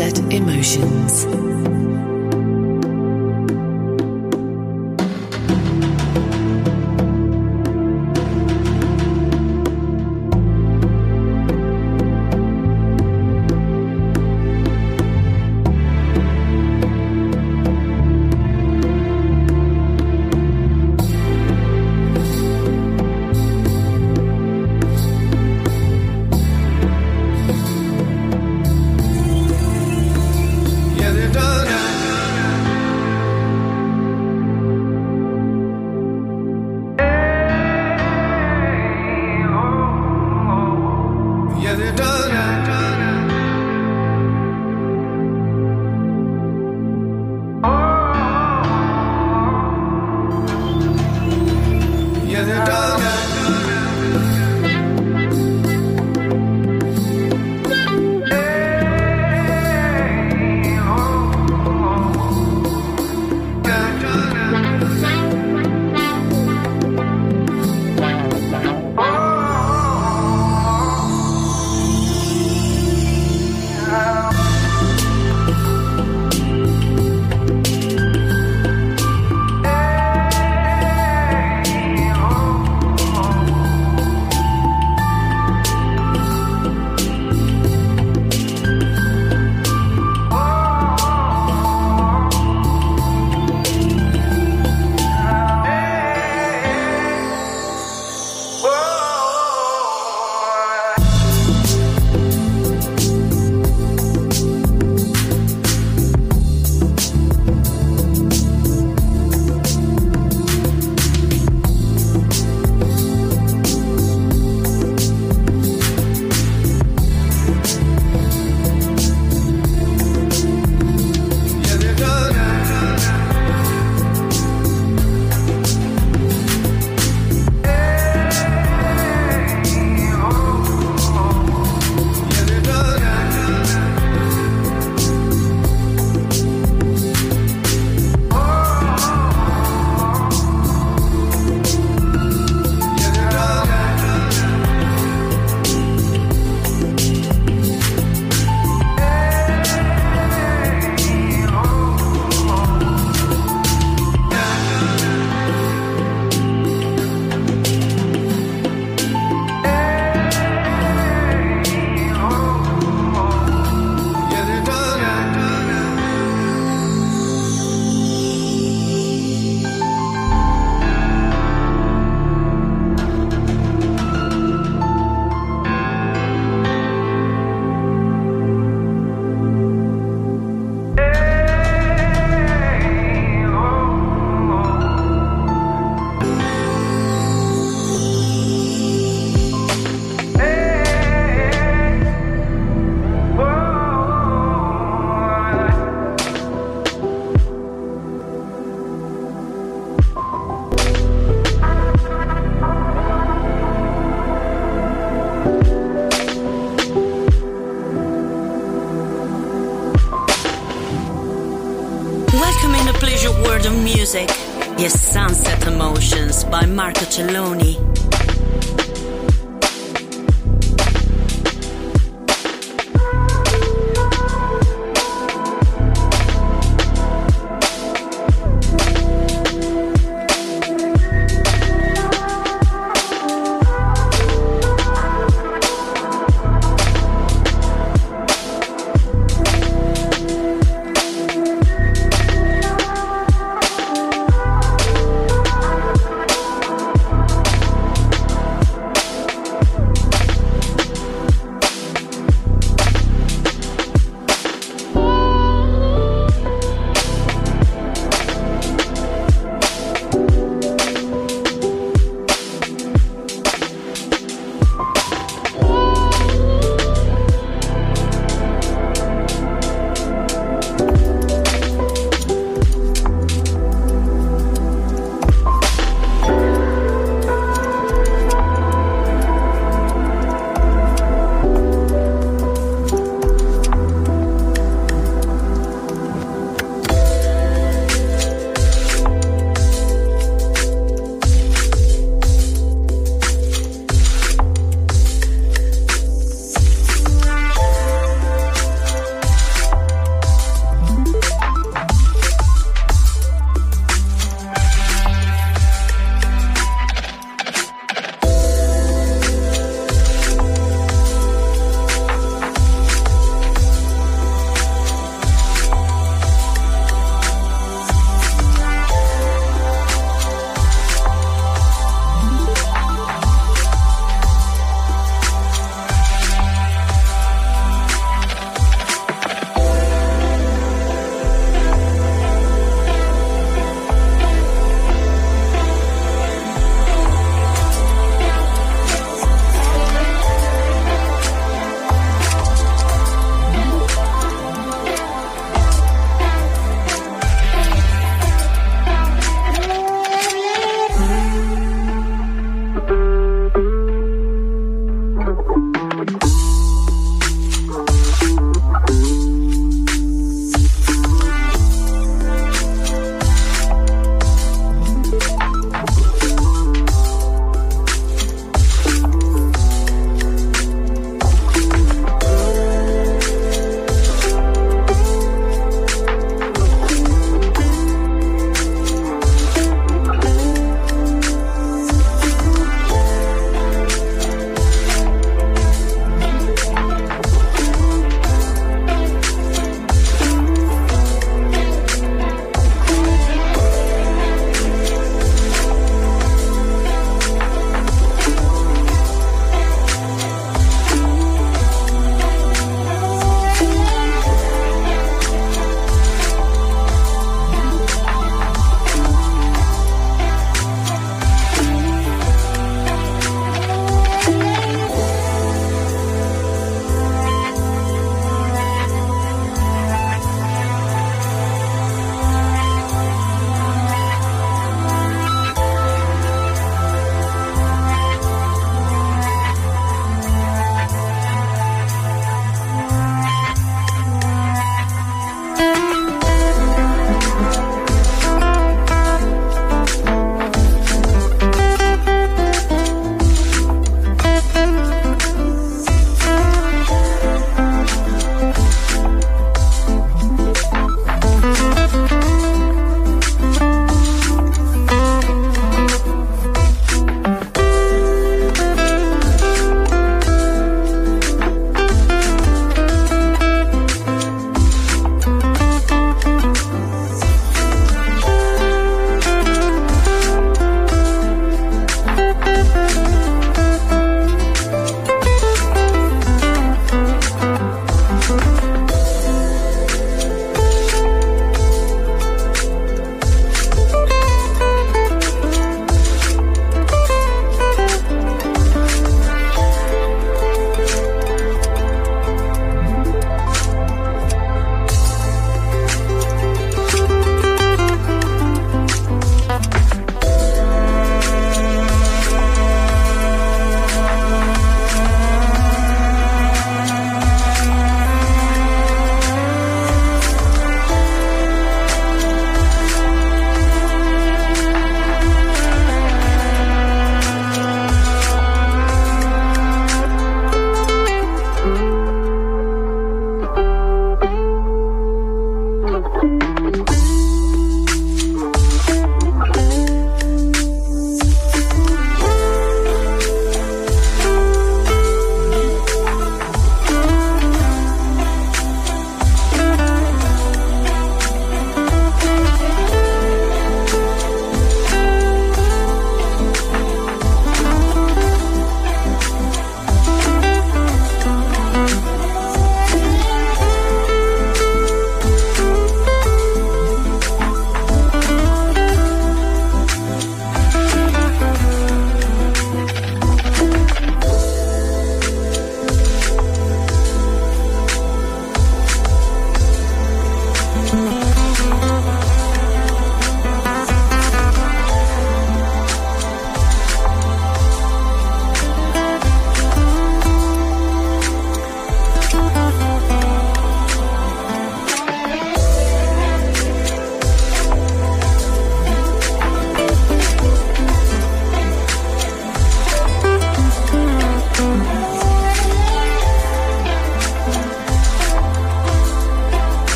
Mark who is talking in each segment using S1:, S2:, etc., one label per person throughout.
S1: Emotions.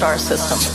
S2: Star system?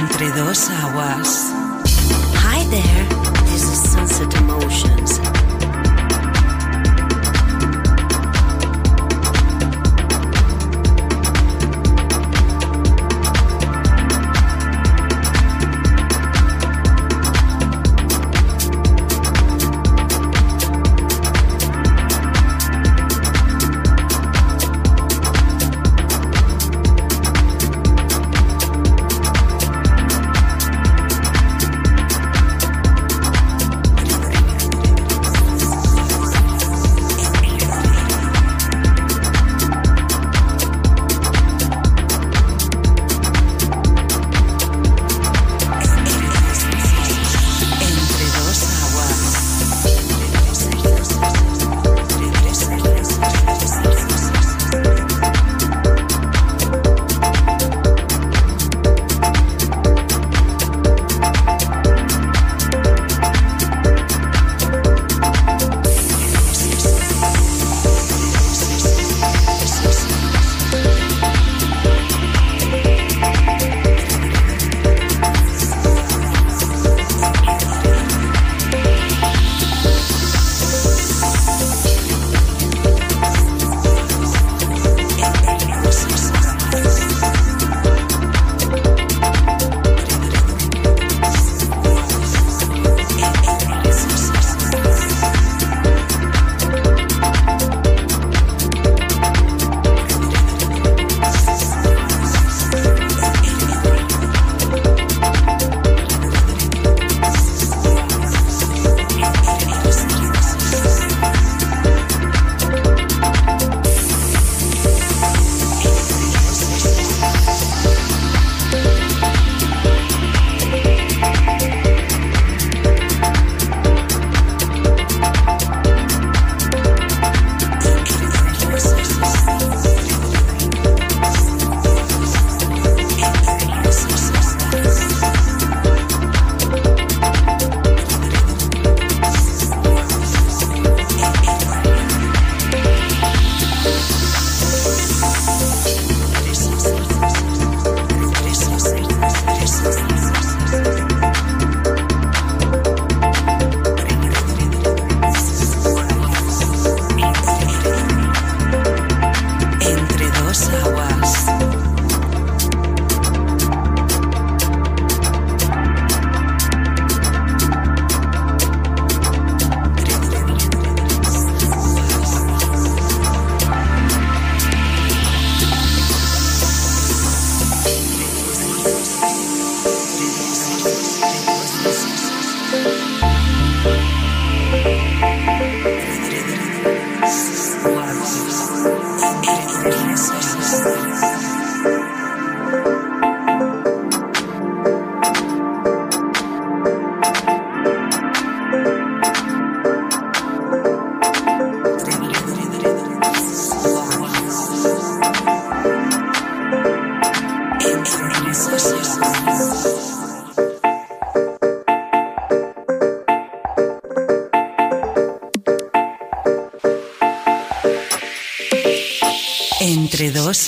S1: Entre dos aguas. Hi there, this is Sunset Emotions.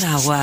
S3: 傻瓜。